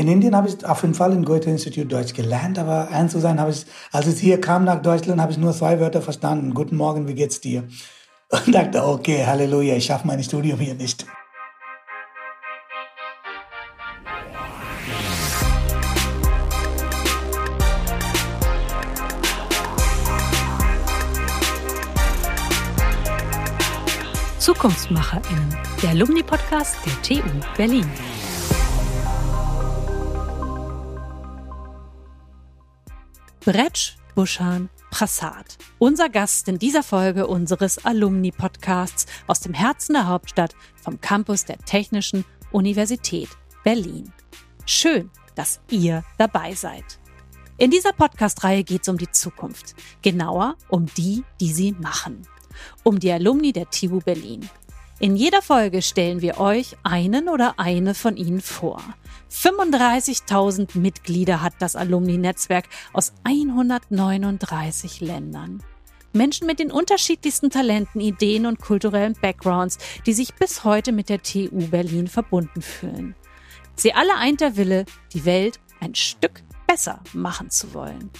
in Indien habe ich auf jeden Fall im Goethe-Institut Deutsch gelernt, aber eins zu sein habe ich, als ich hier kam nach Deutschland, habe ich nur zwei Wörter verstanden. Guten Morgen, wie geht's dir? Und dachte, okay, Halleluja, ich schaffe mein Studium hier nicht. ZukunftsmacherInnen, der Alumni-Podcast der TU Berlin. Bretsch Buschan Prasad. Unser Gast in dieser Folge unseres Alumni-Podcasts aus dem Herzen der Hauptstadt vom Campus der Technischen Universität Berlin. Schön, dass ihr dabei seid. In dieser Podcast-Reihe geht es um die Zukunft. Genauer um die, die sie machen um die Alumni der TU Berlin. In jeder Folge stellen wir euch einen oder eine von ihnen vor. 35.000 Mitglieder hat das Alumni-Netzwerk aus 139 Ländern. Menschen mit den unterschiedlichsten Talenten, Ideen und kulturellen Backgrounds, die sich bis heute mit der TU Berlin verbunden fühlen. Sie alle eint der Wille, die Welt ein Stück besser machen zu wollen.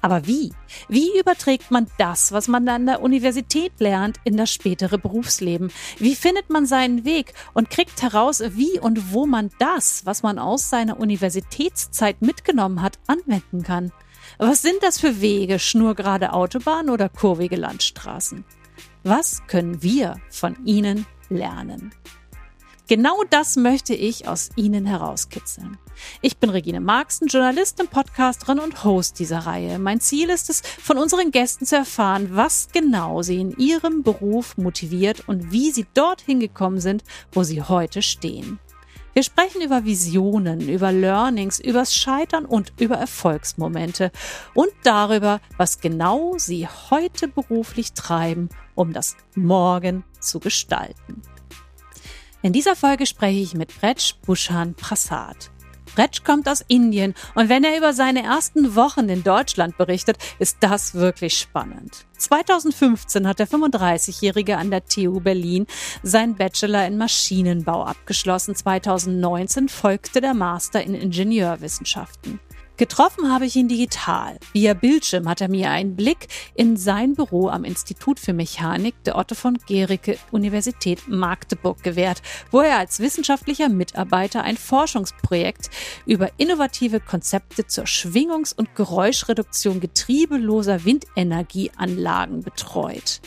Aber wie? Wie überträgt man das, was man an der Universität lernt, in das spätere Berufsleben? Wie findet man seinen Weg und kriegt heraus, wie und wo man das, was man aus seiner Universitätszeit mitgenommen hat, anwenden kann? Was sind das für Wege, schnurgerade Autobahnen oder kurvige Landstraßen? Was können wir von ihnen lernen? Genau das möchte ich aus Ihnen herauskitzeln. Ich bin Regine Marxen, Journalistin, Podcasterin und Host dieser Reihe. Mein Ziel ist es, von unseren Gästen zu erfahren, was genau sie in ihrem Beruf motiviert und wie sie dorthin gekommen sind, wo sie heute stehen. Wir sprechen über Visionen, über Learnings, übers Scheitern und über Erfolgsmomente und darüber, was genau sie heute beruflich treiben, um das Morgen zu gestalten. In dieser Folge spreche ich mit Bretsch Bushan Prasad. Bretsch kommt aus Indien und wenn er über seine ersten Wochen in Deutschland berichtet, ist das wirklich spannend. 2015 hat der 35-Jährige an der TU Berlin seinen Bachelor in Maschinenbau abgeschlossen. 2019 folgte der Master in Ingenieurwissenschaften. Getroffen habe ich ihn digital. Via Bildschirm hat er mir einen Blick in sein Büro am Institut für Mechanik der Otto von Gericke Universität Magdeburg gewährt, wo er als wissenschaftlicher Mitarbeiter ein Forschungsprojekt über innovative Konzepte zur Schwingungs- und Geräuschreduktion getriebeloser Windenergieanlagen betreut.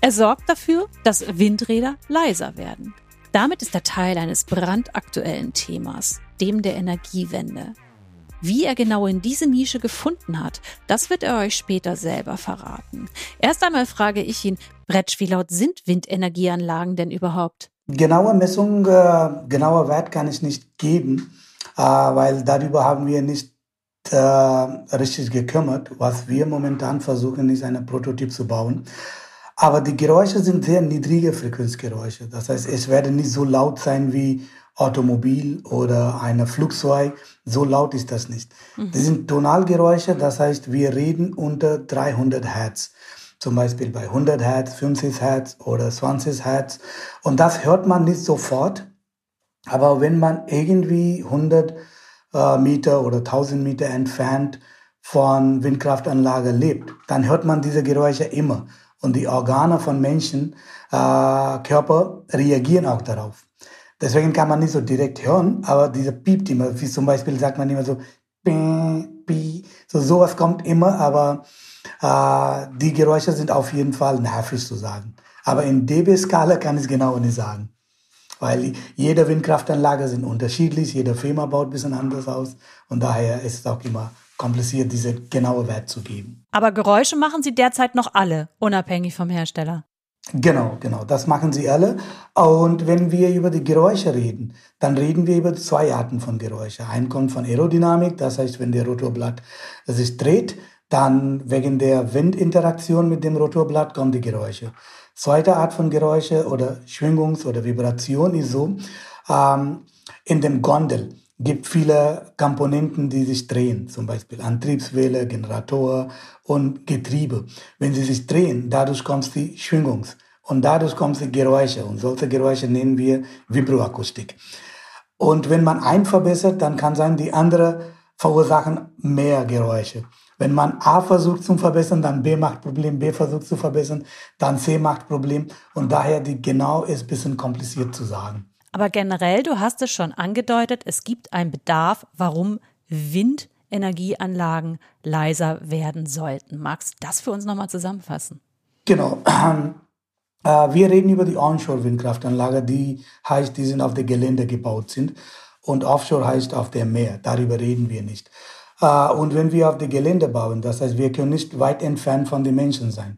Er sorgt dafür, dass Windräder leiser werden. Damit ist er Teil eines brandaktuellen Themas, dem der Energiewende. Wie er genau in diese Nische gefunden hat, das wird er euch später selber verraten. Erst einmal frage ich ihn, Bretsch, wie laut sind Windenergieanlagen denn überhaupt? Genaue Messung, äh, genauer Wert kann ich nicht geben, äh, weil darüber haben wir nicht äh, richtig gekümmert. Was wir momentan versuchen, ist einen Prototyp zu bauen. Aber die Geräusche sind sehr niedrige Frequenzgeräusche. Das heißt, es werden nicht so laut sein wie Automobil oder ein Flugzeug. So laut ist das nicht. Mhm. Das sind Tonalgeräusche, das heißt, wir reden unter 300 Hertz. Zum Beispiel bei 100 Hertz, 50 Hertz oder 20 Hertz. Und das hört man nicht sofort. Aber wenn man irgendwie 100 äh, Meter oder 1000 Meter entfernt von Windkraftanlage lebt, dann hört man diese Geräusche immer. Und die Organe von Menschen, äh, Körper reagieren auch darauf. Deswegen kann man nicht so direkt hören, aber dieser piept immer, wie zum Beispiel sagt man immer so, so sowas kommt immer, aber äh, die Geräusche sind auf jeden Fall nervig zu sagen. Aber in dB-Skala kann ich genau nicht sagen. Weil jede Windkraftanlage sind unterschiedlich, jede Firma baut ein bisschen anders aus und daher ist es auch immer kompliziert, diese genaue Wert zu geben. Aber Geräusche machen Sie derzeit noch alle, unabhängig vom Hersteller. Genau, genau, das machen sie alle. Und wenn wir über die Geräusche reden, dann reden wir über zwei Arten von Geräusche. Ein kommt von Aerodynamik, das heißt, wenn der Rotorblatt sich dreht, dann wegen der Windinteraktion mit dem Rotorblatt kommen die Geräusche. Zweite Art von Geräusche oder Schwingungs- oder Vibration ist so, ähm, in dem Gondel gibt viele Komponenten, die sich drehen, zum Beispiel Antriebswelle, Generator und Getriebe. Wenn sie sich drehen, dadurch kommt die Schwingungs- und dadurch kommen die Geräusche und solche Geräusche nennen wir Vibroakustik. Und wenn man einen verbessert, dann kann sein, die andere verursachen mehr Geräusche. Wenn man A versucht zu verbessern, dann B macht Problem, B versucht zu verbessern, dann C macht Problem. Und daher die genau ist ein bisschen kompliziert zu sagen. Aber generell, du hast es schon angedeutet, es gibt einen Bedarf, warum Windenergieanlagen leiser werden sollten. Magst du das für uns nochmal zusammenfassen? Genau. Äh, wir reden über die Onshore-Windkraftanlage, die heißt, die sind auf dem Gelände gebaut sind. Und Offshore heißt auf dem Meer. Darüber reden wir nicht. Äh, und wenn wir auf dem Gelände bauen, das heißt, wir können nicht weit entfernt von den Menschen sein.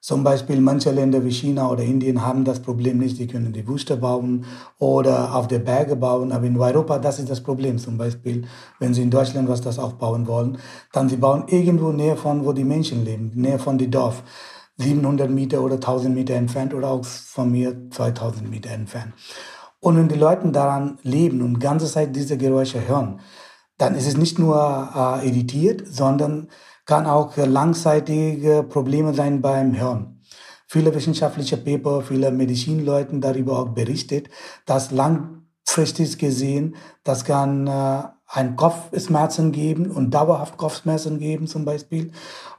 Zum Beispiel manche Länder wie China oder Indien haben das Problem nicht. Die können die Wüste bauen oder auf der Berge bauen. Aber in Europa, das ist das Problem. Zum Beispiel, wenn Sie in Deutschland was das auch bauen wollen, dann Sie bauen irgendwo näher von, wo die Menschen leben, näher von dem Dorf. 700 Meter oder 1000 Meter entfernt oder auch von mir 2000 Meter entfernt. Und wenn die Leute daran leben und die ganze Zeit diese Geräusche hören, dann ist es nicht nur äh, irritiert, sondern kann auch langzeitige Probleme sein beim Hören. Viele wissenschaftliche Paper, viele Medizinleute darüber auch berichtet, dass langfristig gesehen, das kann äh, ein Kopfschmerzen geben und dauerhaft Kopfschmerzen geben zum Beispiel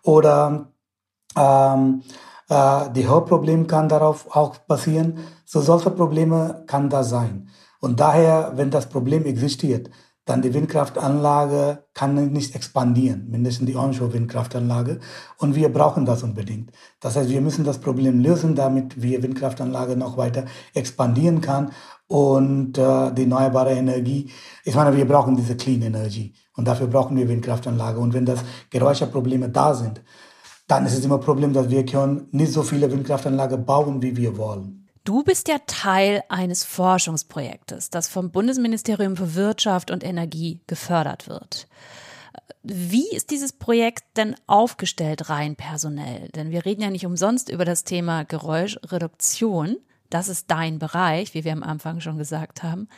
oder ähm, äh, die Hörproblem kann darauf auch passieren. So solche Probleme kann da sein. Und daher, wenn das Problem existiert, dann die Windkraftanlage kann nicht expandieren, mindestens die Onshore-Windkraftanlage. Und wir brauchen das unbedingt. Das heißt, wir müssen das Problem lösen, damit wir Windkraftanlage noch weiter expandieren kann und äh, die erneuerbare Energie. Ich meine, wir brauchen diese Clean Energy und dafür brauchen wir Windkraftanlage. Und wenn das Geräuscheprobleme da sind, dann ist es immer ein Problem, dass wir können nicht so viele Windkraftanlagen bauen, wie wir wollen. Du bist ja Teil eines Forschungsprojektes, das vom Bundesministerium für Wirtschaft und Energie gefördert wird. Wie ist dieses Projekt denn aufgestellt rein personell? Denn wir reden ja nicht umsonst über das Thema Geräuschreduktion. Das ist dein Bereich, wie wir am Anfang schon gesagt haben.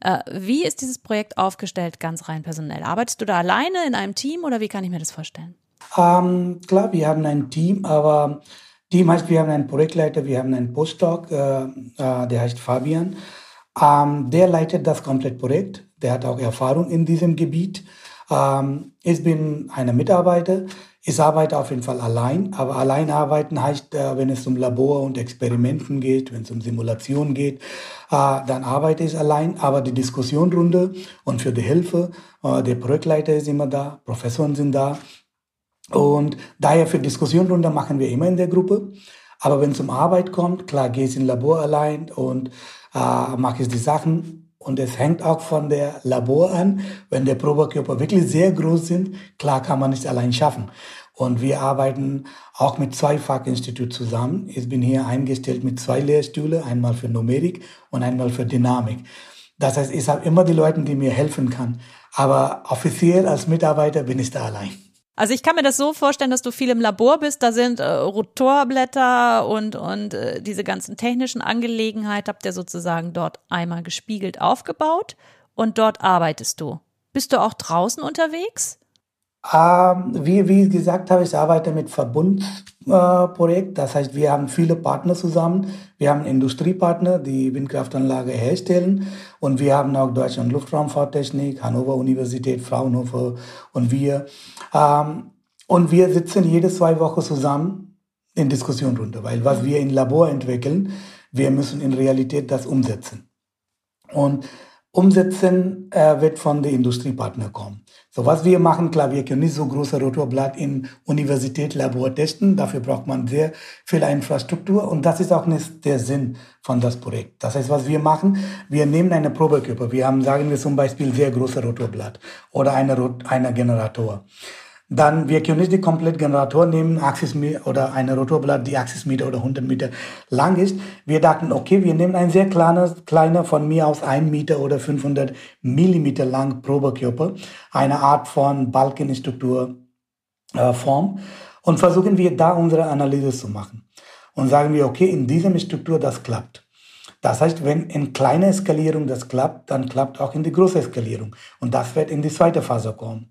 Äh, wie ist dieses Projekt aufgestellt ganz rein personell? Arbeitest du da alleine in einem Team oder wie kann ich mir das vorstellen? Ähm, klar, wir haben ein Team, aber Team heißt, wir haben einen Projektleiter, wir haben einen Postdoc, äh, äh, der heißt Fabian. Ähm, der leitet das komplette Projekt. Der hat auch Erfahrung in diesem Gebiet. Ähm, ich bin ein Mitarbeiter. Ich arbeite auf jeden Fall allein, aber allein arbeiten heißt, äh, wenn es um Labor und Experimenten geht, wenn es um Simulation geht, äh, dann arbeite ich allein. Aber die Diskussionrunde und für die Hilfe, äh, der Projektleiter ist immer da, Professoren sind da, und daher für Diskussionrunde machen wir immer in der Gruppe. Aber wenn es um Arbeit kommt, klar gehe ich ins Labor allein und äh, mache ich die Sachen. Und es hängt auch von der Labor an. Wenn der Probekörper wirklich sehr groß sind, klar kann man nicht allein schaffen. Und wir arbeiten auch mit zwei Fachinstituten zusammen. Ich bin hier eingestellt mit zwei Lehrstühlen, einmal für Numerik und einmal für Dynamik. Das heißt, ich habe immer die Leute, die mir helfen kann. Aber offiziell als Mitarbeiter bin ich da allein. Also ich kann mir das so vorstellen, dass du viel im Labor bist. Da sind äh, Rotorblätter und, und äh, diese ganzen technischen Angelegenheiten habt ihr sozusagen dort einmal gespiegelt aufgebaut und dort arbeitest du. Bist du auch draußen unterwegs? Ähm, wie, wie gesagt habe, ich arbeite mit Verbundprojekt. Äh, das heißt, wir haben viele Partner zusammen. Wir haben Industriepartner, die Windkraftanlage herstellen. Und wir haben auch Deutschland Luftraumfahrttechnik, Hannover Universität, Fraunhofer und wir. Ähm, und wir sitzen jede zwei Wochen zusammen in Diskussionrunde, weil was wir im Labor entwickeln, wir müssen in Realität das umsetzen. Und umsetzen äh, wird von den Industriepartnern kommen. So was wir machen, klar, wir können nicht so große Rotorblatt in Universitätslabor testen. Dafür braucht man sehr viel Infrastruktur und das ist auch nicht der Sinn von das Projekt. Das heißt, was wir machen, wir nehmen eine Probekörper. Wir haben, sagen wir zum Beispiel, sehr große Rotorblatt oder eine, eine Generator. Dann, wir können nicht die komplette Generator nehmen, Axis oder eine Rotorblatt, die 80 Meter oder 100 Meter lang ist. Wir dachten, okay, wir nehmen ein sehr kleines, kleiner, von mir aus 1 Meter oder 500 Millimeter lang Probekörper, eine Art von Balkenstruktur äh, Form und versuchen wir da unsere Analyse zu machen. Und sagen wir, okay, in dieser Struktur das klappt. Das heißt, wenn in kleiner Skalierung das klappt, dann klappt auch in die große Skalierung. Und das wird in die zweite Phase kommen.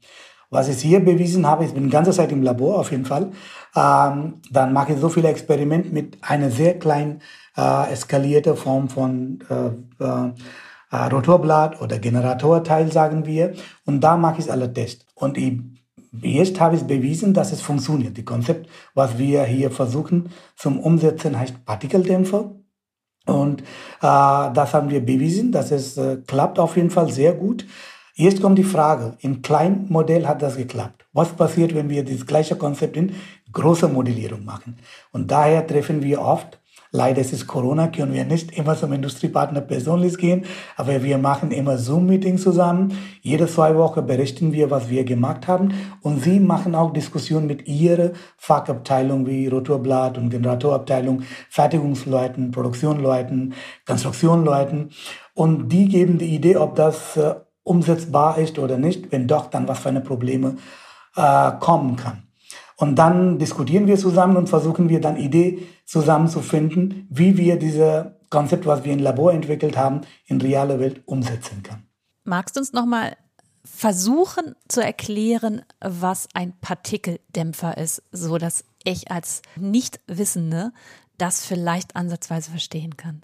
Was ich hier bewiesen habe, ich bin die ganze Zeit im Labor auf jeden Fall, ähm, dann mache ich so viele Experimente mit einer sehr kleinen äh, eskalierten Form von äh, äh, äh, Rotorblatt oder Generatorteil, sagen wir. Und da mache ich alle Tests. Und ich, jetzt habe ich bewiesen, dass es funktioniert. Das Konzept, was wir hier versuchen zum Umsetzen, heißt Partikeldämpfer. Und äh, das haben wir bewiesen, dass es äh, klappt auf jeden Fall sehr gut. Jetzt kommt die Frage, im kleinen Modell hat das geklappt. Was passiert, wenn wir das gleiche Konzept in großer Modellierung machen? Und daher treffen wir oft, leider ist es Corona, können wir nicht immer zum Industriepartner persönlich gehen, aber wir machen immer Zoom-Meetings zusammen. Jede zwei Wochen berichten wir, was wir gemacht haben. Und sie machen auch Diskussionen mit ihrer Fachabteilung wie Rotorblatt und Generatorabteilung, Fertigungsleuten, Produktionsleuten, Konstruktionsleuten. Und die geben die Idee, ob das äh, umsetzbar ist oder nicht, wenn doch, dann was für eine Probleme äh, kommen kann. Und dann diskutieren wir zusammen und versuchen wir dann Idee zusammenzufinden, wie wir dieses Konzept, was wir im Labor entwickelt haben, in reale Welt umsetzen können. Magst du uns nochmal versuchen zu erklären, was ein Partikeldämpfer ist, so dass ich als Nichtwissende das vielleicht ansatzweise verstehen kann?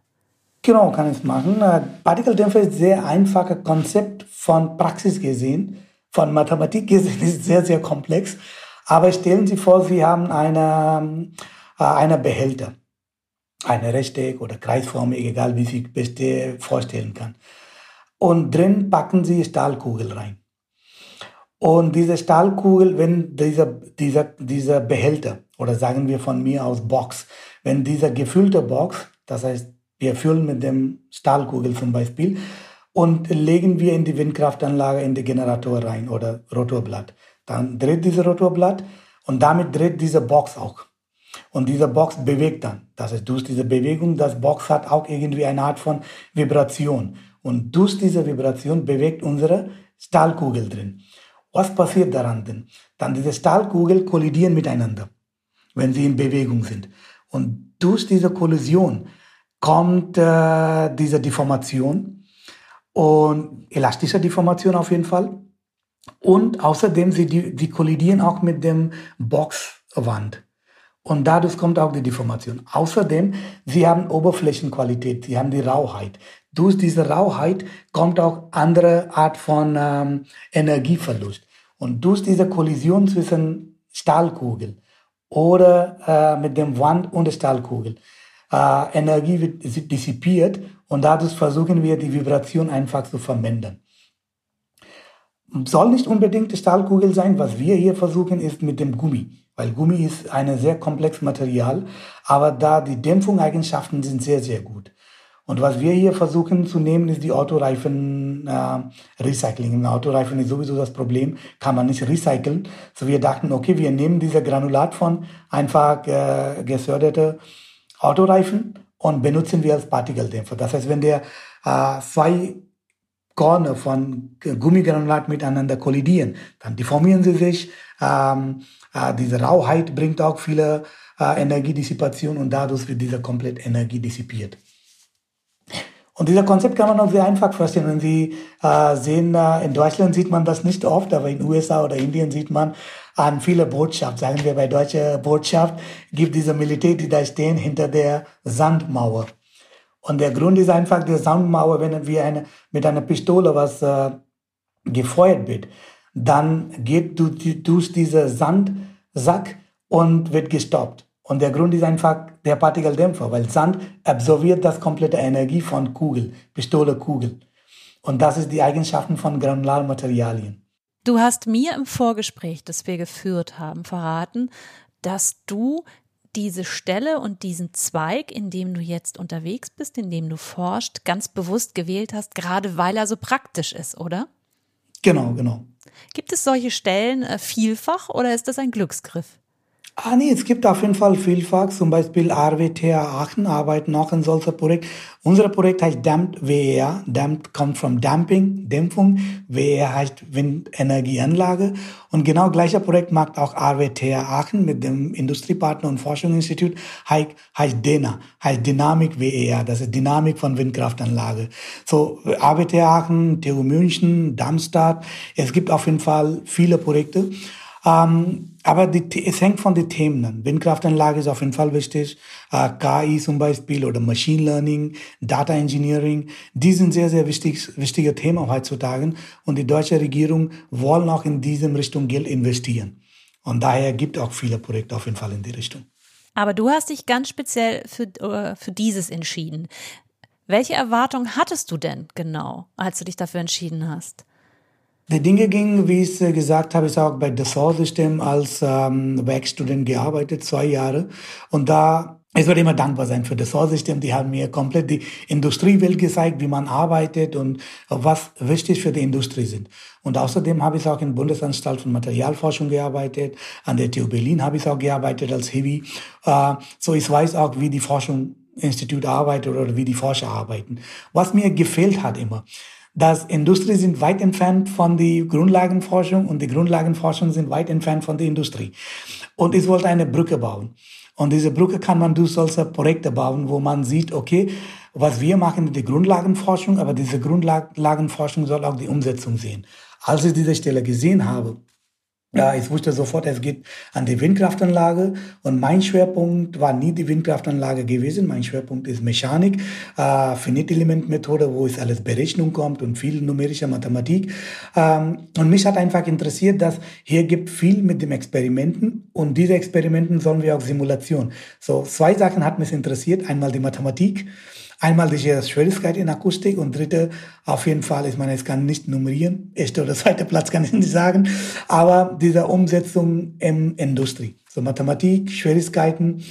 Genau, kann ich machen. Äh, Partikeldämpfer ist ein sehr einfaches Konzept von Praxis gesehen. Von Mathematik gesehen ist sehr, sehr komplex. Aber stellen Sie vor, Sie haben eine, äh, eine Behälter. Eine Rechteck oder kreisförmig, egal wie Sie beste vorstellen kann. Und drin packen Sie Stahlkugel rein. Und diese Stahlkugel, wenn dieser, dieser, dieser Behälter, oder sagen wir von mir aus Box, wenn dieser gefüllte Box, das heißt wir füllen mit dem Stahlkugel zum Beispiel und legen wir in die Windkraftanlage in den Generator rein oder Rotorblatt. Dann dreht dieser Rotorblatt und damit dreht diese Box auch. Und diese Box bewegt dann. Das heißt, durch diese Bewegung, das Box hat auch irgendwie eine Art von Vibration. Und durch diese Vibration bewegt unsere Stahlkugel drin. Was passiert daran denn? Dann diese Stahlkugel kollidieren miteinander, wenn sie in Bewegung sind. Und durch diese Kollision kommt äh, diese Deformation und elastische Deformation auf jeden Fall. Und außerdem, sie die, die kollidieren auch mit dem Boxwand. Und dadurch kommt auch die Deformation. Außerdem, sie haben Oberflächenqualität, sie haben die Rauheit. Durch diese Rauheit kommt auch andere Art von ähm, Energieverlust. Und durch diese Kollision zwischen Stahlkugel oder äh, mit dem Wand und der Stahlkugel äh, Energie wird dissipiert und dadurch versuchen wir, die Vibration einfach zu vermindern. Soll nicht unbedingt die Stahlkugel sein, was wir hier versuchen, ist mit dem Gummi, weil Gummi ist ein sehr komplexes Material, aber da die Dämpfungseigenschaften sind sehr, sehr gut. Und was wir hier versuchen zu nehmen, ist die Autoreifen äh, Recycling. Autoreifen ist sowieso das Problem, kann man nicht recyceln. So wir dachten, okay, wir nehmen diese Granulat von einfach äh, gesörderte Autoreifen und benutzen wir als Partikeldämpfer. Das heißt, wenn der äh, zwei Korne von Gummigranulat miteinander kollidieren, dann deformieren sie sich. Ähm, äh, diese Rauheit bringt auch viele äh, Energiedissipation und dadurch wird diese komplett Energie dissipiert. Und dieser Konzept kann man auch sehr einfach verstehen. Wenn Sie äh, sehen, äh, in Deutschland sieht man das nicht oft, aber in USA oder Indien sieht man an viele Botschaften, sagen wir bei deutscher Botschaft, gibt diese Militär, die da stehen hinter der Sandmauer. Und der Grund ist einfach die Sandmauer, wenn wir eine, mit einer Pistole was äh, gefeuert wird, dann geht durch, durch diesen Sandsack und wird gestoppt. Und der Grund ist einfach der Partikeldämpfer, weil Sand absorbiert das komplette Energie von Kugel, Pistole, Kugel. Und das ist die Eigenschaften von Granularmaterialien. Du hast mir im Vorgespräch, das wir geführt haben, verraten, dass du diese Stelle und diesen Zweig, in dem du jetzt unterwegs bist, in dem du forschst, ganz bewusst gewählt hast, gerade weil er so praktisch ist, oder? Genau, genau. Gibt es solche Stellen äh, vielfach oder ist das ein Glücksgriff? Ah, nee, es gibt auf jeden Fall vielfach. Zum Beispiel RWTH Aachen arbeiten auch in solchen Projekt. Unser Projekt heißt Damped WER. Damped kommt von Damping, Dämpfung. WER heißt Windenergieanlage. Und genau gleicher Projekt macht auch RWTH Aachen mit dem Industriepartner und Forschungsinstitut. Heißt DENA, heißt Dynamik WER. Das ist Dynamik von Windkraftanlage. So, RWTH Aachen, TU München, Darmstadt. Es gibt auf jeden Fall viele Projekte. Ähm, aber die, es hängt von den Themen an. Windkraftanlage ist auf jeden Fall wichtig. Äh, KI zum Beispiel oder Machine Learning, Data Engineering. Die sind sehr, sehr wichtig, wichtige Themen heutzutage. Und die deutsche Regierung wollen auch in diesem Richtung Geld investieren. Und daher gibt auch viele Projekte auf jeden Fall in die Richtung. Aber du hast dich ganz speziell für, äh, für dieses entschieden. Welche Erwartungen hattest du denn genau, als du dich dafür entschieden hast? Die Dinge gingen, wie ich gesagt habe, ich auch bei Dassault System als ähm, Werkstudent gearbeitet, zwei Jahre. Und da, ich werde immer dankbar sein für Dassault System. Die haben mir komplett die Industriewelt gezeigt, wie man arbeitet und was wichtig für die Industrie sind. Und außerdem habe ich auch in Bundesanstalt für Materialforschung gearbeitet. An der TU Berlin habe ich auch gearbeitet als Heavy. Äh, so ich weiß auch, wie die Forschung Institut arbeitet oder wie die Forscher arbeiten. Was mir gefehlt hat immer, dass Industrie sind weit entfernt von der Grundlagenforschung und die Grundlagenforschung sind weit entfernt von der Industrie. Und ich wollte eine Brücke bauen. Und diese Brücke kann man durch solche Projekte bauen, wo man sieht, okay, was wir machen, die Grundlagenforschung, aber diese Grundlagenforschung soll auch die Umsetzung sehen. Als ich diese Stelle gesehen habe, ja, ich wusste sofort, es geht an die Windkraftanlage und mein Schwerpunkt war nie die Windkraftanlage gewesen. Mein Schwerpunkt ist Mechanik, äh, Finite-Element-Methode, wo es alles Berechnung kommt und viel numerische Mathematik. Ähm, und mich hat einfach interessiert, dass hier gibt viel mit den Experimenten und diese Experimenten sollen wir auch Simulation. So zwei Sachen hat mich interessiert. Einmal die Mathematik Einmal die Schwierigkeit in Akustik und dritte auf jeden Fall, ich meine, ich kann nicht nummerieren, erster oder zweiter Platz kann ich nicht sagen, aber diese Umsetzung in Industrie, so Mathematik, Schwierigkeiten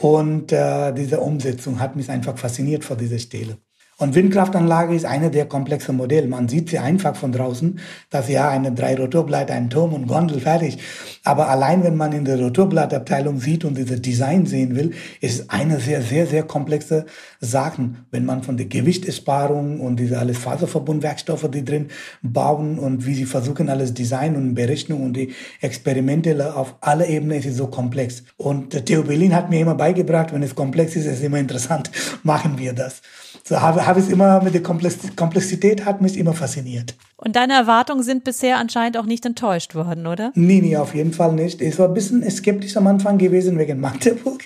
und äh, diese Umsetzung hat mich einfach fasziniert vor dieser Stelle. Und Windkraftanlage ist eine der komplexen Modelle. Man sieht sie einfach von draußen, dass ja eine drei Rotorblatt, ein Turm und Gondel fertig. Aber allein wenn man in der Rotorblattabteilung sieht und diese Design sehen will, ist eine sehr, sehr, sehr komplexe Sachen. Wenn man von der Gewichtsesparung und diese alles Faserverbundwerkstoffe, die drin bauen und wie sie versuchen alles Design und Berechnung und die Experimente auf alle Ebenen ist es so komplex. Und Theo Berlin hat mir immer beigebracht, wenn es komplex ist, ist es immer interessant, machen wir das. So habe, habe ich es immer mit der Komplexität hat mich immer fasziniert. Und deine Erwartungen sind bisher anscheinend auch nicht enttäuscht worden, oder? Nee, nee, auf jeden Fall nicht. Ich war ein bisschen skeptisch am Anfang gewesen wegen Magdeburg.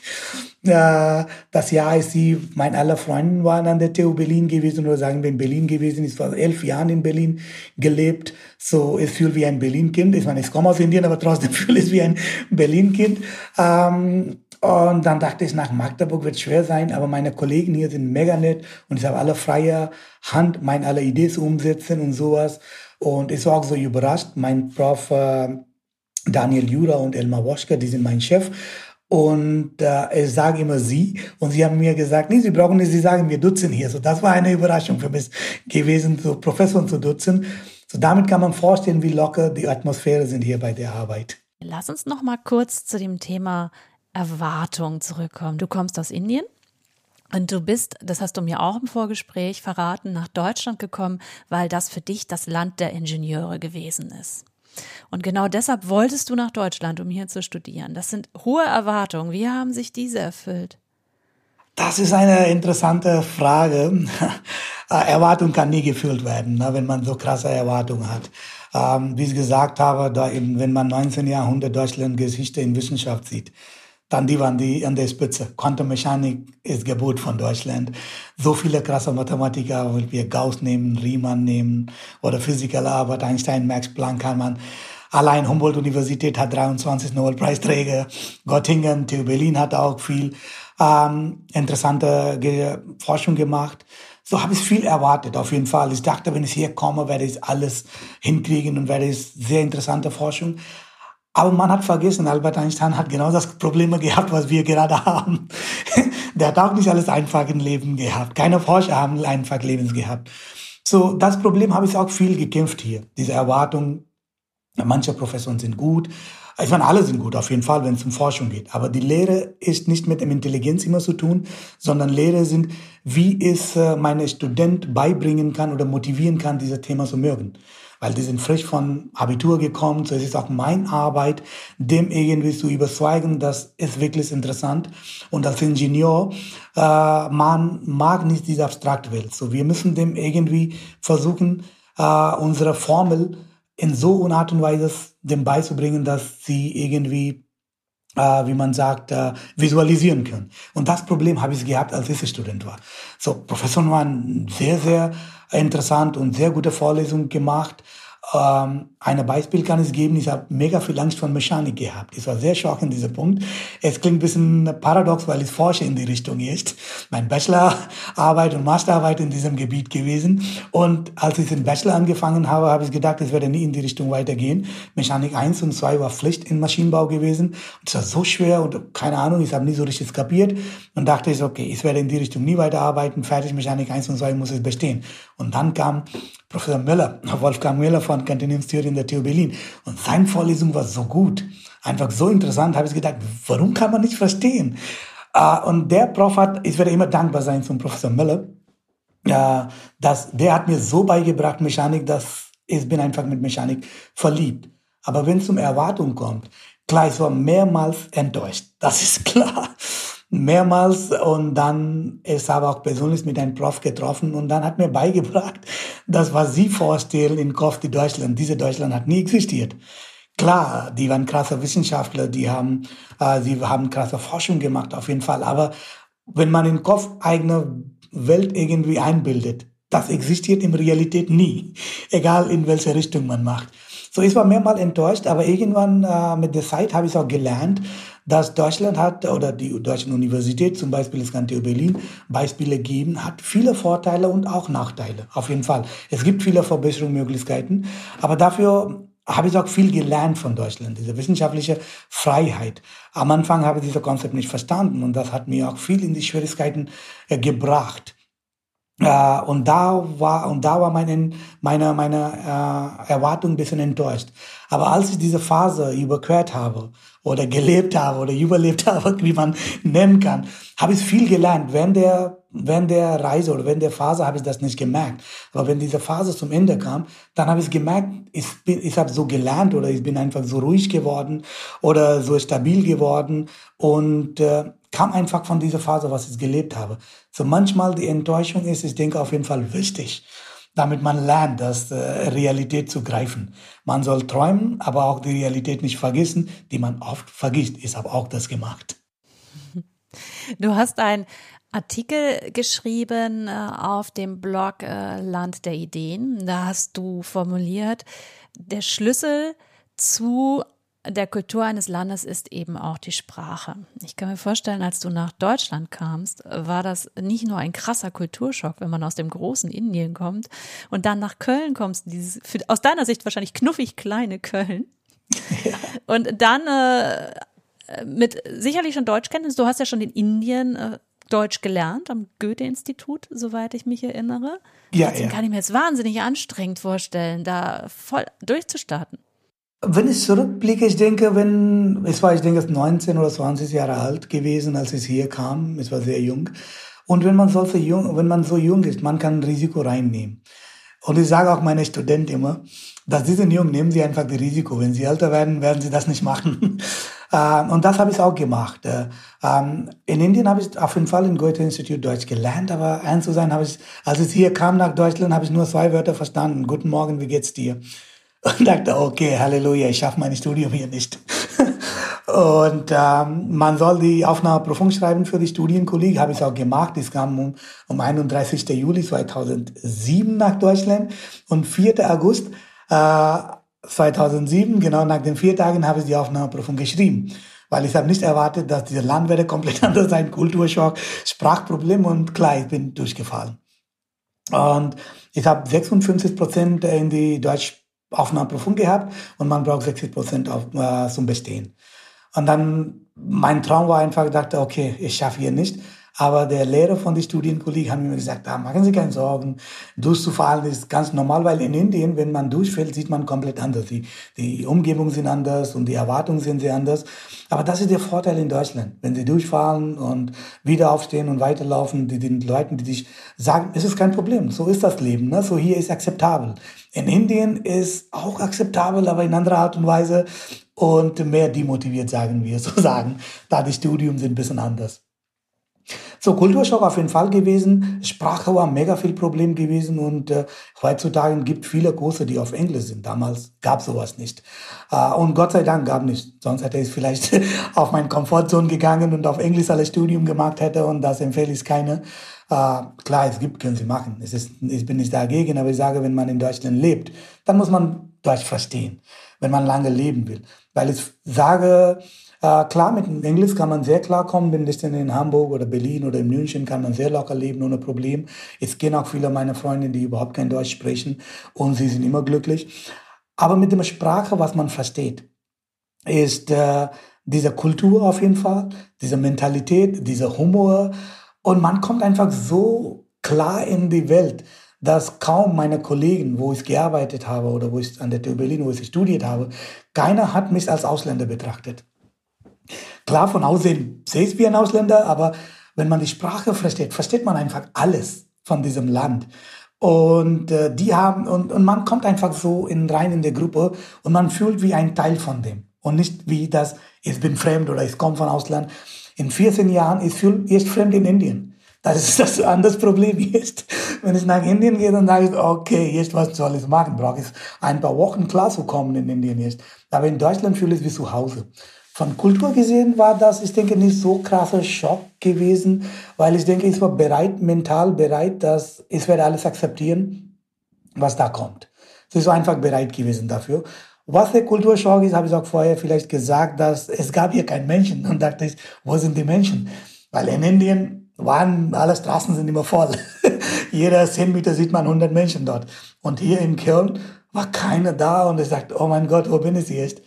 Das Jahr, als sie, meine alle Freunde waren an der TU Berlin gewesen oder sagen wir in Berlin gewesen. Ich war elf Jahre in Berlin gelebt. So, ich fühle wie ein Berlin-Kind. Ich meine, ich komme aus Indien, aber trotzdem fühle ich wie ein Berlin-Kind. Ähm, und dann dachte ich, nach Magdeburg wird schwer sein, aber meine Kollegen hier sind mega nett und ich habe alle freie Hand, meine alle Ideen umsetzen und sowas. Und ich war auch so überrascht. Mein Prof äh, Daniel Jura und Elmar Woschka, die sind mein Chef. Und äh, ich sage immer sie. Und sie haben mir gesagt, nee, sie brauchen nicht, sie sagen, wir dutzen hier. So, das war eine Überraschung für mich gewesen, so Professoren zu dutzen. So, damit kann man vorstellen, wie locker die Atmosphäre sind hier bei der Arbeit. Lass uns noch mal kurz zu dem Thema Erwartung zurückkommen. Du kommst aus Indien und du bist, das hast du mir auch im Vorgespräch verraten, nach Deutschland gekommen, weil das für dich das Land der Ingenieure gewesen ist. Und genau deshalb wolltest du nach Deutschland, um hier zu studieren. Das sind hohe Erwartungen. Wie haben sich diese erfüllt? Das ist eine interessante Frage. Erwartung kann nie gefüllt werden, ne, wenn man so krasse Erwartungen hat. Ähm, wie ich gesagt habe, wenn man 19. Jahrhundert Deutschland Geschichte in Wissenschaft sieht, die waren die an der Spitze. Quantenmechanik ist Geburt von Deutschland. So viele krasse Mathematiker, wie wir Gauss nehmen, Riemann nehmen oder Physiker, Albert Einstein, Max Planck kann man. Allein Humboldt-Universität hat 23 Nobelpreisträger. Göttingen, TU Berlin hat auch viel ähm, interessante Ge Forschung gemacht. So habe ich viel erwartet, auf jeden Fall. Ich dachte, wenn ich hier komme, werde ich alles hinkriegen und werde ich sehr interessante Forschung. Aber man hat vergessen, Albert Einstein hat genau das Problem gehabt, was wir gerade haben. Der hat auch nicht alles einfach im Leben gehabt. Keine Forscher haben einfach Lebens gehabt. So, das Problem habe ich auch viel gekämpft hier. Diese Erwartung, manche Professoren sind gut. Ich meine, alle sind gut, auf jeden Fall, wenn es um Forschung geht. Aber die Lehre ist nicht mit dem Intelligenz immer zu tun, sondern Lehre sind, wie es äh, meine Student beibringen kann oder motivieren kann, dieses Thema zu mögen weil die sind frisch von Abitur gekommen. So es ist auch meine Arbeit, dem irgendwie zu überzeugen, das ist wirklich interessant. Und als Ingenieur, äh, man mag nicht diese abstrakte Welt. So wir müssen dem irgendwie versuchen, äh, unsere Formel in so einer Art und Weise dem beizubringen, dass sie irgendwie, äh, wie man sagt, äh, visualisieren können. Und das Problem habe ich gehabt, als ich Student war. So, Professoren waren sehr, sehr interessant und sehr gute Vorlesungen gemacht. Ähm, ein Beispiel kann es geben, ich habe mega viel Angst vor Mechanik gehabt. Das war sehr schockend, dieser Punkt. Es klingt ein bisschen paradox, weil ich forsche in die Richtung jetzt. Mein Bachelorarbeit und Masterarbeit in diesem Gebiet gewesen. Und als ich den Bachelor angefangen habe, habe ich gedacht, es werde nie in die Richtung weitergehen. Mechanik 1 und 2 war Pflicht im Maschinenbau gewesen. Und es war so schwer und keine Ahnung, ich habe nie so richtig kapiert. Und dachte ich, okay, ich werde in die Richtung nie weiterarbeiten. Fertig, Mechanik 1 und 2 muss es bestehen. Und dann kam Professor Müller, Wolfgang Müller von Continuumstheorie in der TU Berlin. Und seine Vorlesung war so gut, einfach so interessant, habe ich gedacht, warum kann man nicht verstehen? Uh, und der Prof hat, ich werde immer dankbar sein zum Professor Müller, uh, dass der hat mir so beigebracht, Mechanik, dass ich bin einfach mit Mechanik verliebt. Aber wenn es um Erwartung kommt, klar, ich war mehrmals enttäuscht, das ist klar mehrmals und dann ist aber auch persönlich mit einem Prof getroffen und dann hat mir beigebracht, das was Sie vorstellen in Kopf die Deutschland, diese Deutschland hat nie existiert. Klar, die waren krasse Wissenschaftler, die haben, äh, sie haben krasse Forschung gemacht, auf jeden Fall. Aber wenn man im Kopf eigene Welt irgendwie einbildet, das existiert in Realität nie, egal in welche Richtung man macht. So, ich war mehrmals enttäuscht, aber irgendwann äh, mit der Zeit habe ich auch gelernt, dass Deutschland hat oder die Deutsche Universität, zum Beispiel das Ganze Berlin, Beispiele geben, hat viele Vorteile und auch Nachteile. Auf jeden Fall. Es gibt viele Verbesserungsmöglichkeiten, aber dafür habe ich auch viel gelernt von Deutschland, diese wissenschaftliche Freiheit. Am Anfang habe ich dieses Konzept nicht verstanden und das hat mir auch viel in die Schwierigkeiten äh, gebracht. Äh, und da war und da war meine meine meine äh, Erwartung ein bisschen enttäuscht. Aber als ich diese Phase überquert habe oder gelebt habe oder überlebt habe, wie man nennen kann, habe ich viel gelernt. Wenn der, wenn der Reise oder wenn der Phase habe ich das nicht gemerkt. Aber wenn diese Phase zum Ende kam, dann habe ich gemerkt, ich bin, ich habe so gelernt oder ich bin einfach so ruhig geworden oder so stabil geworden und äh, kam einfach von dieser Phase, was ich gelebt habe. So manchmal die Enttäuschung ist, ich denke auf jeden Fall wichtig damit man lernt, das äh, Realität zu greifen. Man soll träumen, aber auch die Realität nicht vergessen, die man oft vergisst. Ich habe auch das gemacht. Du hast ein Artikel geschrieben äh, auf dem Blog äh, Land der Ideen. Da hast du formuliert, der Schlüssel zu der Kultur eines Landes ist eben auch die Sprache. Ich kann mir vorstellen, als du nach Deutschland kamst, war das nicht nur ein krasser Kulturschock, wenn man aus dem großen Indien kommt und dann nach Köln kommst, dieses für, aus deiner Sicht wahrscheinlich knuffig kleine Köln. Ja. Und dann äh, mit sicherlich schon Deutschkenntnis, du hast ja schon in Indien äh, Deutsch gelernt am Goethe-Institut, soweit ich mich erinnere. Ja, Deswegen ja. kann ich mir jetzt wahnsinnig anstrengend vorstellen, da voll durchzustarten. Wenn ich zurückblicke, ich denke, wenn, es war, ich denke, 19 oder 20 Jahre alt gewesen, als ich hier kam. Es war sehr jung. Und wenn man so jung, wenn man so jung ist, man kann ein Risiko reinnehmen. Und ich sage auch meinen Studenten immer, dass diese Jungen nehmen sie einfach das Risiko. Wenn sie älter werden, werden sie das nicht machen. Ähm, und das habe ich auch gemacht. Äh, ähm, in Indien habe ich auf jeden Fall im Goethe-Institut Deutsch gelernt, aber eins zu sein habe ich, als ich hier kam nach Deutschland, habe ich nur zwei Wörter verstanden. Guten Morgen, wie geht's dir? Und dachte, okay, Halleluja, ich schaffe mein Studium hier nicht. und ähm, man soll die Aufnahmeprüfung schreiben für die Studienkollegen, habe ich auch gemacht. Das kam um, um 31. Juli 2007 nach Deutschland und 4. August äh, 2007, genau nach den vier Tagen, habe ich die Aufnahmeprüfung geschrieben. Weil ich habe nicht erwartet, dass dieser Land werde komplett anders sein, Kulturschock, Sprachproblem und klar, ich bin durchgefallen. Und ich habe 56 Prozent in die Deutsch Aufnahmeprüfung gehabt und man braucht 60 Prozent äh, zum Bestehen. Und dann, mein Traum war einfach, dachte, okay, ich schaffe hier nicht. Aber der Lehrer von den Studienkollegen haben mir gesagt, ah, machen Sie keine Sorgen, durchzufallen ist ganz normal, weil in Indien, wenn man durchfällt, sieht man komplett anders. Die, die Umgebungen sind anders und die Erwartungen sind sehr anders. Aber das ist der Vorteil in Deutschland. Wenn Sie durchfallen und wieder aufstehen und weiterlaufen, die, den Leuten, die dich sagen, es ist kein Problem, so ist das Leben, ne? so hier ist akzeptabel. In Indien ist auch akzeptabel, aber in anderer Art und Weise und mehr demotiviert, sagen wir so sagen, da die Studium sind ein bisschen anders. So, Kulturschock auf jeden Fall gewesen. Sprache war mega viel Problem gewesen und äh, heutzutage gibt viele Kurse, die auf Englisch sind. Damals gab sowas nicht. Äh, und Gott sei Dank gab nicht. Sonst hätte ich vielleicht auf meine Komfortzone gegangen und auf Englisch alles Studium gemacht hätte und das empfehle ich keine. Äh, klar, es gibt, können Sie machen. Es ist, ich bin nicht dagegen, aber ich sage, wenn man in Deutschland lebt, dann muss man Deutsch verstehen, wenn man lange leben will. Weil ich sage, äh, klar, mit dem Englisch kann man sehr klar kommen. Bin ich in Hamburg oder Berlin oder in München, kann man sehr locker leben, ohne Problem. Es gehen auch viele meiner Freunde, die überhaupt kein Deutsch sprechen und sie sind immer glücklich. Aber mit der Sprache, was man versteht, ist äh, diese Kultur auf jeden Fall, diese Mentalität, dieser Humor. Und man kommt einfach so klar in die Welt, dass kaum meine Kollegen, wo ich gearbeitet habe oder wo ich an der TU Berlin, wo ich studiert habe, keiner hat mich als Ausländer betrachtet. Klar, von außen sehe ich wie ein Ausländer, aber wenn man die Sprache versteht, versteht man einfach alles von diesem Land. Und äh, die haben, und, und man kommt einfach so in, rein in die Gruppe und man fühlt wie ein Teil von dem. Und nicht wie das, ich bin fremd oder ich komme von Ausland. In 14 Jahren, ich fühle erst fremd in Indien. Das ist das andere Problem jetzt. Wenn ich nach Indien gehe, dann sage ich, okay, jetzt was soll ich machen? Brauche ich ein paar Wochen klar zu kommen in Indien jetzt. Aber in Deutschland fühle ich mich wie zu Hause. Von Kultur gesehen war das, ich denke, nicht so krasser Schock gewesen, weil ich denke, ich war bereit, mental bereit, dass ich werde alles akzeptieren, was da kommt. Sie ist einfach bereit gewesen dafür. Was der Kulturschock ist, habe ich auch vorher vielleicht gesagt, dass es gab hier keinen Menschen. Und dachte ich, wo sind die Menschen? Weil in Indien waren, alle Straßen sind immer voll. Jeder 10 Meter sieht man 100 Menschen dort. Und hier in Köln war keiner da und ich sagte, oh mein Gott, wo bin ich jetzt?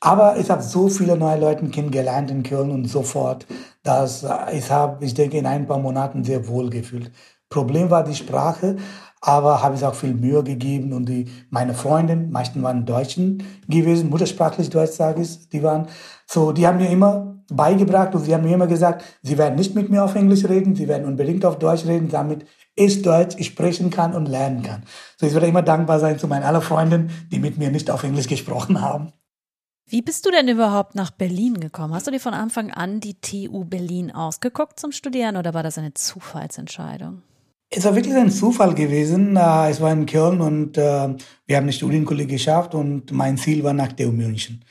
Aber ich habe so viele neue Leute kennengelernt in Köln und sofort, dass ich habe, ich denke, in ein paar Monaten sehr wohl gefühlt. Problem war die Sprache, aber habe ich auch viel Mühe gegeben und die, meine Freundin, meisten waren Deutschen gewesen, muttersprachlich Deutsch sage ich, die waren so, die haben mir immer beigebracht und sie haben mir immer gesagt, sie werden nicht mit mir auf Englisch reden, sie werden unbedingt auf Deutsch reden, damit ich Deutsch sprechen kann und lernen kann. So, ich werde immer dankbar sein zu meinen aller Freunden, die mit mir nicht auf Englisch gesprochen haben. Wie bist du denn überhaupt nach Berlin gekommen? Hast du dir von Anfang an die TU Berlin ausgeguckt zum Studieren oder war das eine Zufallsentscheidung? Es war wirklich ein Zufall gewesen. Äh, es war in Köln und äh, wir haben eine Studienkolleg geschafft und mein Ziel war nach TU München.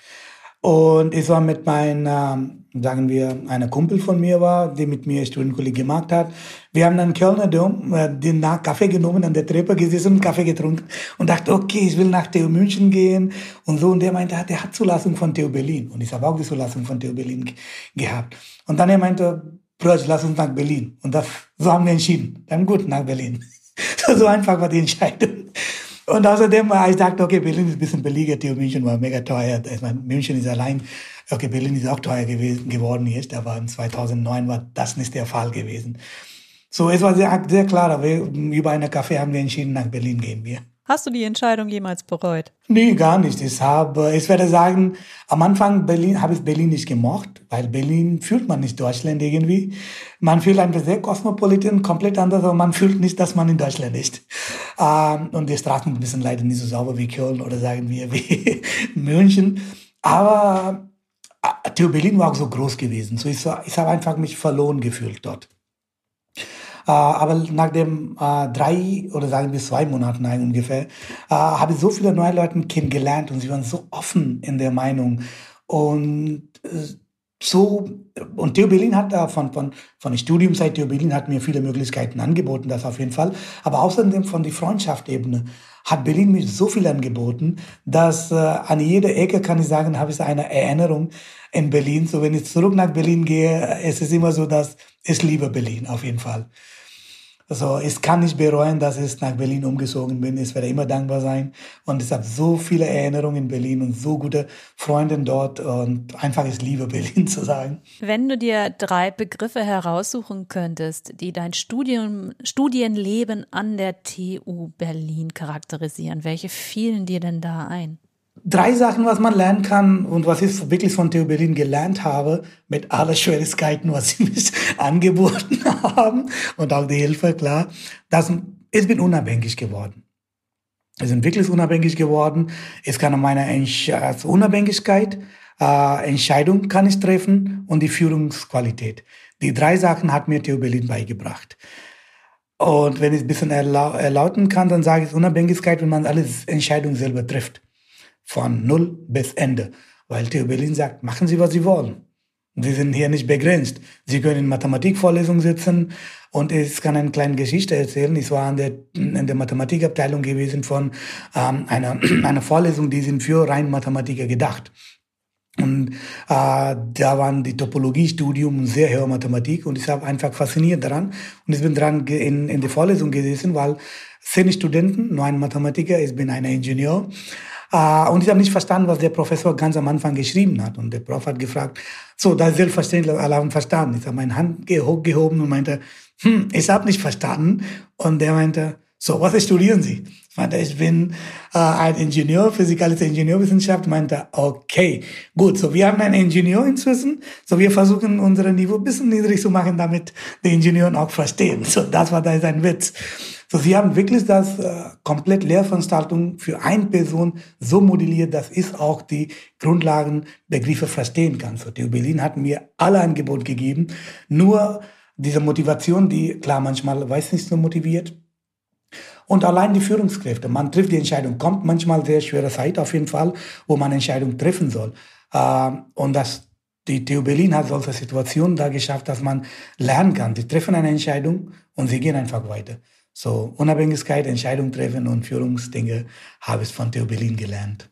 Und ich war mit meinem sagen wir, eine Kumpel von mir war, die mit mir Studienkolleg gemacht hat. Wir haben dann Kölner Dom äh, den nach Kaffee genommen, an der Treppe gesessen und Kaffee getrunken und dachte, okay, ich will nach TU München gehen und so. Und der meinte, der hat Zulassung von TU Berlin. Und ich habe auch die Zulassung von TU Berlin gehabt. Und dann er meinte, Bruder, lass uns nach Berlin. Und das, so haben wir entschieden. Dann gut, nach Berlin. so einfach war die Entscheidung. Und außerdem, ich dachte, okay, Berlin ist ein bisschen billiger, München war mega teuer. Ich meine, München ist allein Okay, Berlin ist auch teuer gewesen, geworden jetzt, aber in 2009 war das nicht der Fall gewesen. So, es war sehr, sehr klar, aber über einen Kaffee haben wir entschieden, nach Berlin gehen wir. Hast du die Entscheidung jemals bereut? Nee, gar nicht. Ich habe, ich werde sagen, am Anfang Berlin, habe ich Berlin nicht gemocht, weil Berlin fühlt man nicht Deutschland irgendwie. Man fühlt einfach sehr kosmopolitan, komplett anders, aber man fühlt nicht, dass man in Deutschland ist. Ähm, und die Straßen sind leider nicht so sauber wie Köln oder sagen wir wie München. Aber TU Berlin war auch so groß gewesen. So ich, ich habe einfach mich verloren gefühlt dort. Äh, aber nach dem äh, drei oder sagen wir zwei Monaten ungefähr, äh, habe ich so viele neue Leute kennengelernt und sie waren so offen in der Meinung. Und so, und TU Berlin hat da von, von, von der Studiumzeit, TU Berlin hat mir viele Möglichkeiten angeboten, das auf jeden Fall. Aber außerdem von der Freundschaftebene hat Berlin mir so viel angeboten, dass äh, an jeder Ecke kann ich sagen, habe ich eine Erinnerung in Berlin. So wenn ich zurück nach Berlin gehe, es ist immer so, dass ich liebe Berlin auf jeden Fall. Also ich kann nicht bereuen, dass ich nach Berlin umgezogen bin. Ich werde immer dankbar sein. Und ich habe so viele Erinnerungen in Berlin und so gute Freunde dort. Und einfach ich liebe Berlin zu sagen. Wenn du dir drei Begriffe heraussuchen könntest, die dein Studium, Studienleben an der TU Berlin charakterisieren, welche fielen dir denn da ein? Drei Sachen, was man lernen kann und was ich wirklich von Theo Berlin gelernt habe, mit aller Schwierigkeiten, was sie mich angeboten haben und auch die Hilfe, klar, dass ich bin unabhängig geworden. Wir sind wirklich unabhängig geworden. Es kann meine Unabhängigkeit, äh, Entscheidung kann ich treffen und die Führungsqualität. Die drei Sachen hat mir Theo Berlin beigebracht. Und wenn ich es ein bisschen erlau erlauten kann, dann sage ich Unabhängigkeit, wenn man alle Entscheidungen selber trifft. Von Null bis Ende. Weil Theo Berlin sagt, machen Sie, was Sie wollen. Sie sind hier nicht begrenzt. Sie können in Mathematikvorlesungen sitzen und ich kann eine kleine Geschichte erzählen. Ich war in der, in der Mathematikabteilung gewesen von ähm, einer, einer Vorlesung, die sind für rein Mathematiker gedacht. Und äh, da waren die Topologiestudium und sehr hohe Mathematik und ich habe einfach fasziniert daran und ich bin dran in, in der Vorlesung gewesen, weil zehn Studenten, nur ein Mathematiker, ich bin ein Ingenieur und ich habe nicht verstanden, was der Professor ganz am Anfang geschrieben hat. Und der Prof hat gefragt, so, das ist selbstverständlich, alle haben verstanden. Ich habe meine Hand hochgehoben und meinte, hm, ich habe nicht verstanden. Und der meinte, so, was studieren Sie? Ich meinte, ich bin äh, ein Ingenieur, physikalische Ingenieurwissenschaft. Meinte, okay, gut, so wir haben einen Ingenieur inzwischen, so wir versuchen unser Niveau ein bisschen niedrig zu machen, damit die Ingenieure auch verstehen. So, das war da sein Witz. So, sie haben wirklich das äh, komplett Lehrveranstaltung für eine Person so modelliert, dass ich auch die Grundlagenbegriffe verstehen kann. So, TU Berlin hat mir alle Angebot gegeben, nur diese Motivation, die klar manchmal weiß nicht so motiviert. Und allein die Führungskräfte, man trifft die Entscheidung, kommt manchmal sehr schwere Zeit auf jeden Fall, wo man Entscheidung treffen soll. Äh, und das die TU Berlin hat solche Situationen da geschafft, dass man lernen kann. Sie treffen eine Entscheidung und sie gehen einfach weiter. So Unabhängigkeit, Entscheidung treffen und Führungsdinge habe ich von Theo Berlin gelernt.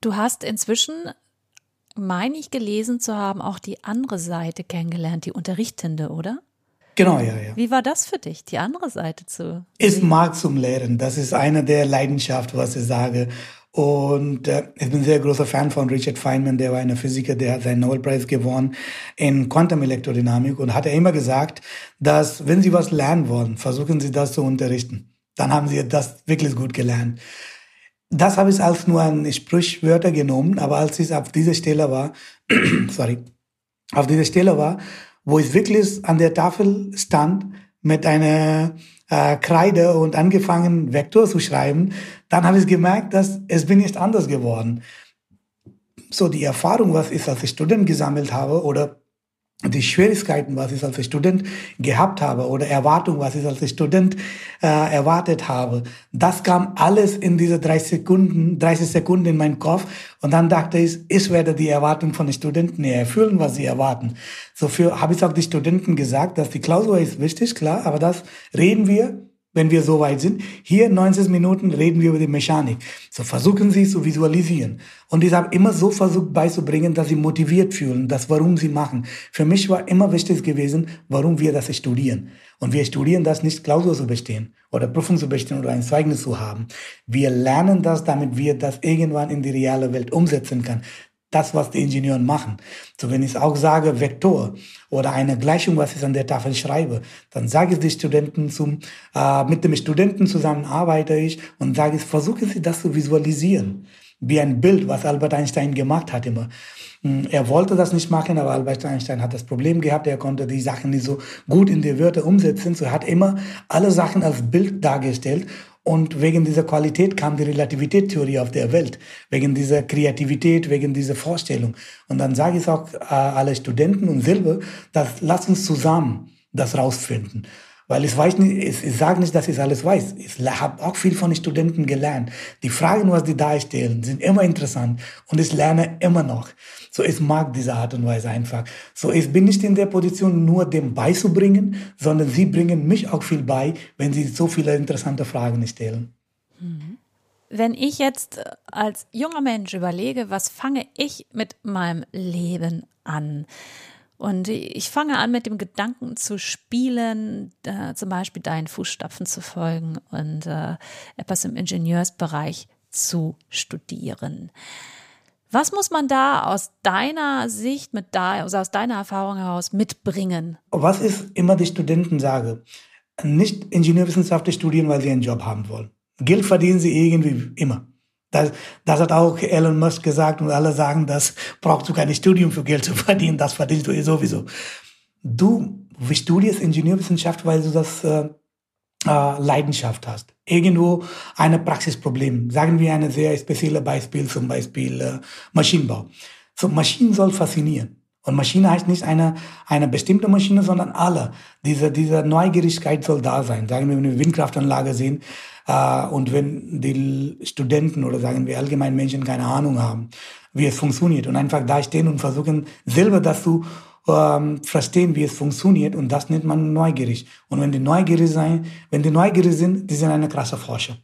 Du hast inzwischen, meine ich gelesen zu haben, auch die andere Seite kennengelernt, die Unterrichtende, oder? Genau, ja, ja. Wie war das für dich, die andere Seite zu? Ich mag zum Lehren. Das ist eine der Leidenschaften, was ich sage. Und äh, ich bin sehr großer Fan von Richard Feynman, der war ein Physiker, der hat seinen Nobelpreis gewonnen in Quantum-Elektrodynamik und hat er immer gesagt, dass wenn Sie was lernen wollen, versuchen Sie das zu unterrichten. Dann haben Sie das wirklich gut gelernt. Das habe ich als nur ein Sprichwörter genommen, aber als ich auf dieser Stelle war, sorry, auf dieser Stelle war, wo ich wirklich an der Tafel stand mit einer äh, Kreide und angefangen, Vektor zu schreiben, dann habe ich gemerkt, dass es bin nicht anders geworden. So die Erfahrung, was ich als Student gesammelt habe oder die Schwierigkeiten, was ich als Student gehabt habe oder Erwartungen, was ich als Student äh, erwartet habe, das kam alles in diese 30 Sekunden, 30 Sekunden in meinen Kopf und dann dachte ich, ich werde die Erwartungen von den Studenten erfüllen, was sie erwarten. So für habe ich auch die Studenten gesagt, dass die Klausur ist wichtig, klar, aber das reden wir wenn wir so weit sind. Hier 90 Minuten reden wir über die Mechanik. So versuchen Sie es zu visualisieren. Und ich habe immer so versucht beizubringen, dass Sie motiviert fühlen, das warum Sie machen. Für mich war immer wichtig gewesen, warum wir das studieren. Und wir studieren das nicht, Klausur zu bestehen oder Prüfung zu bestehen oder ein Zeugnis zu haben. Wir lernen das, damit wir das irgendwann in die reale Welt umsetzen können das, was die Ingenieure machen. So, wenn ich auch sage Vektor oder eine Gleichung, was ich an der Tafel schreibe, dann sage ich die Studenten zum, äh, mit dem Studenten zusammen arbeite ich und sage ich, versuchen Sie das zu visualisieren. Wie ein Bild, was Albert Einstein gemacht hat immer. Hm, er wollte das nicht machen, aber Albert Einstein hat das Problem gehabt, er konnte die Sachen nicht so gut in die Wörter umsetzen. So er hat immer alle Sachen als Bild dargestellt und wegen dieser Qualität kam die Relativitätstheorie auf der Welt, wegen dieser Kreativität, wegen dieser Vorstellung. Und dann sage ich auch äh, alle Studenten und selber, dass lass uns zusammen das rausfinden. Weil ich weiß nicht, ich, ich sage nicht, dass ich alles weiß. Ich habe auch viel von den Studenten gelernt. Die Fragen, was die darstellen, sind immer interessant und ich lerne immer noch. So, ich mag diese Art und Weise einfach. So, ich bin nicht in der Position, nur dem beizubringen, sondern sie bringen mich auch viel bei, wenn sie so viele interessante Fragen stellen. Mhm. Wenn ich jetzt äh, als junger Mensch überlege, was fange ich mit meinem Leben an? Und ich fange an, mit dem Gedanken zu spielen, äh, zum Beispiel deinen Fußstapfen zu folgen und äh, etwas im Ingenieursbereich zu studieren. Was muss man da aus deiner Sicht, mit da, also aus deiner Erfahrung heraus mitbringen? Was ich immer die Studenten sage, nicht Ingenieurwissenschaftlich studieren, weil sie einen Job haben wollen. Geld verdienen sie irgendwie immer. Das, das hat auch Elon Musk gesagt und alle sagen, das brauchst du kein Studium für Geld zu verdienen, das verdienst du eh sowieso. Du studierst Ingenieurwissenschaft, weil du das äh, äh, Leidenschaft hast. Irgendwo ein Praxisproblem. Sagen wir ein sehr spezielles Beispiel, zum Beispiel äh, Maschinenbau. So Maschinen soll faszinieren. Und Maschine heißt nicht eine, eine bestimmte Maschine, sondern alle. Diese, diese Neugierigkeit soll da sein. Sagen wir, wenn wir Windkraftanlage sehen und wenn die Studenten oder sagen wir allgemein Menschen keine Ahnung haben, wie es funktioniert und einfach da stehen und versuchen selber das zu ähm, verstehen, wie es funktioniert und das nennt man neugierig. Und wenn die neugierig sein, wenn die neugierig sind, die sind eine krasse Forscher.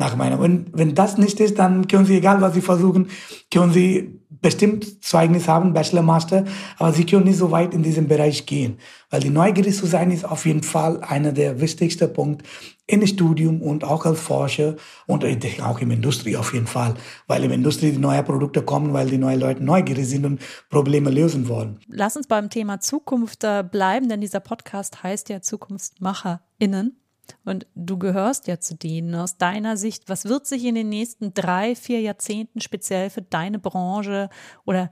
Nach meiner. Und wenn das nicht ist, dann können sie, egal was sie versuchen, können sie bestimmt Zeugnis haben, Bachelor, Master, aber sie können nicht so weit in diesem Bereich gehen. Weil die neugierig zu sein ist auf jeden Fall einer der wichtigsten Punkte im Studium und auch als Forscher und auch im Industrie auf jeden Fall. Weil im Industrie die neuen Produkte kommen, weil die neuen Leute neugierig sind und Probleme lösen wollen. Lass uns beim Thema Zukunft äh, bleiben, denn dieser Podcast heißt ja ZukunftsmacherInnen. Und du gehörst ja zu denen. Aus deiner Sicht, was wird sich in den nächsten drei, vier Jahrzehnten speziell für deine Branche oder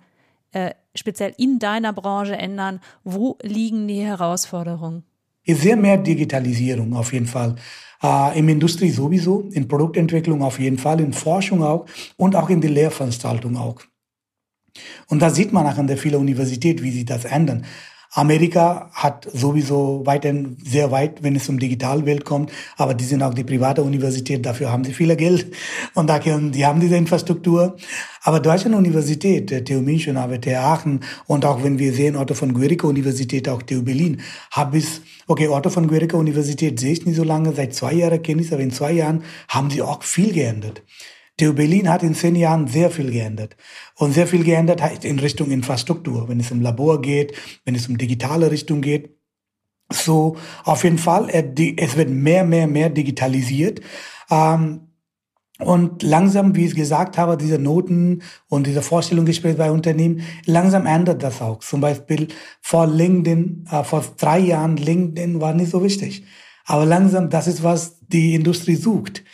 äh, speziell in deiner Branche ändern? Wo liegen die Herausforderungen? Sehr mehr Digitalisierung auf jeden Fall. Äh, Im Industrie sowieso, in Produktentwicklung auf jeden Fall, in Forschung auch und auch in der Lehrveranstaltung auch. Und da sieht man auch an der vielen Universität, wie sie das ändern. Amerika hat sowieso weiterhin sehr weit, wenn es um Digitalwelt kommt, aber die sind auch die private Universität, dafür haben sie viel Geld und da können, die haben diese Infrastruktur. Aber Deutschland Universität, der TU München, aber TU Aachen und auch wenn wir sehen, Otto von Guericke Universität, auch TU Berlin, habe ich, okay, Otto von Guericke Universität sehe ich nicht so lange, seit zwei Jahren kenne ich aber in zwei Jahren haben sie auch viel geändert. TU Berlin hat in zehn Jahren sehr viel geändert. Und sehr viel geändert heißt in Richtung Infrastruktur, wenn es um Labor geht, wenn es um digitale Richtung geht. So, auf jeden Fall, äh, es wird mehr, mehr, mehr digitalisiert. Ähm, und langsam, wie ich gesagt habe, diese Noten und diese Vorstellungsgespräche bei Unternehmen, langsam ändert das auch. Zum Beispiel vor LinkedIn, äh, vor drei Jahren, LinkedIn war nicht so wichtig. Aber langsam, das ist, was die Industrie sucht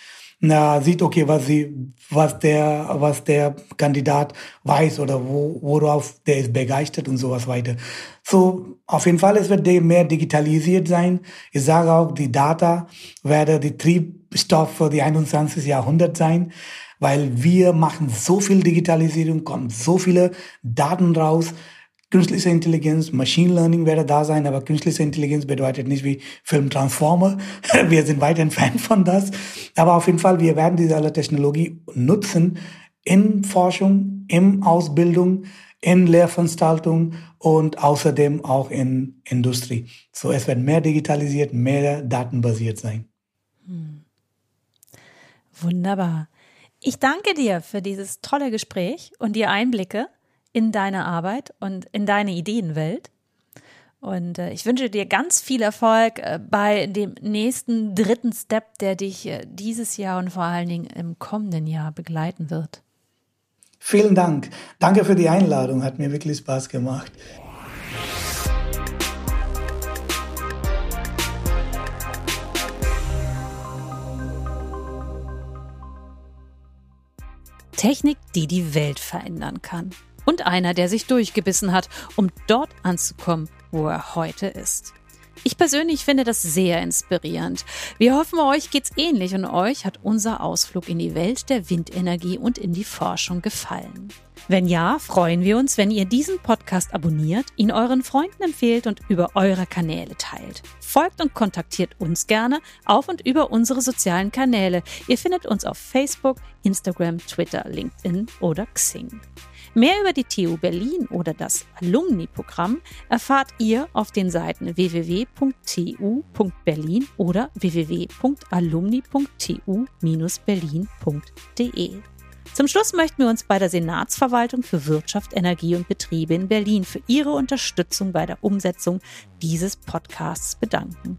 na, sieht, okay, was sie, was der, was der Kandidat weiß oder wo, worauf der ist begeistert und sowas weiter. So, auf jeden Fall, es wird mehr digitalisiert sein. Ich sage auch, die Data werde die Triebstoff für die 21. Jahrhundert sein, weil wir machen so viel Digitalisierung, kommen so viele Daten raus künstliche Intelligenz, Machine Learning werde da sein, aber künstliche Intelligenz bedeutet nicht wie Film Transformer. Wir sind weit entfernt von das. Aber auf jeden Fall, wir werden diese alle Technologie nutzen in Forschung, in Ausbildung, in Lehrveranstaltungen und außerdem auch in Industrie. So, es wird mehr digitalisiert, mehr datenbasiert sein. Hm. Wunderbar. Ich danke dir für dieses tolle Gespräch und die Einblicke in deine Arbeit und in deine Ideenwelt. Und äh, ich wünsche dir ganz viel Erfolg äh, bei dem nächsten dritten Step, der dich äh, dieses Jahr und vor allen Dingen im kommenden Jahr begleiten wird. Vielen Dank. Danke für die Einladung. Hat mir wirklich Spaß gemacht. Technik, die die Welt verändern kann und einer, der sich durchgebissen hat, um dort anzukommen, wo er heute ist. Ich persönlich finde das sehr inspirierend. Wir hoffen, euch geht's ähnlich und euch hat unser Ausflug in die Welt der Windenergie und in die Forschung gefallen. Wenn ja, freuen wir uns, wenn ihr diesen Podcast abonniert, ihn euren Freunden empfehlt und über eure Kanäle teilt. Folgt und kontaktiert uns gerne auf und über unsere sozialen Kanäle. Ihr findet uns auf Facebook, Instagram, Twitter, LinkedIn oder Xing. Mehr über die TU Berlin oder das Alumni-Programm erfahrt ihr auf den Seiten www.tu.berlin oder www.alumni.tu-berlin.de. Zum Schluss möchten wir uns bei der Senatsverwaltung für Wirtschaft, Energie und Betriebe in Berlin für ihre Unterstützung bei der Umsetzung dieses Podcasts bedanken.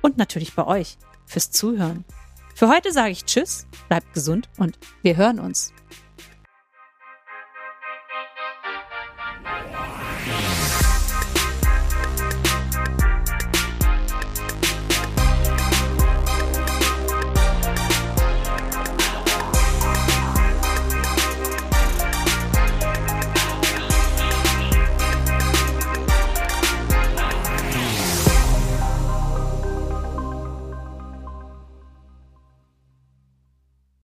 Und natürlich bei euch fürs Zuhören. Für heute sage ich Tschüss, bleibt gesund und wir hören uns.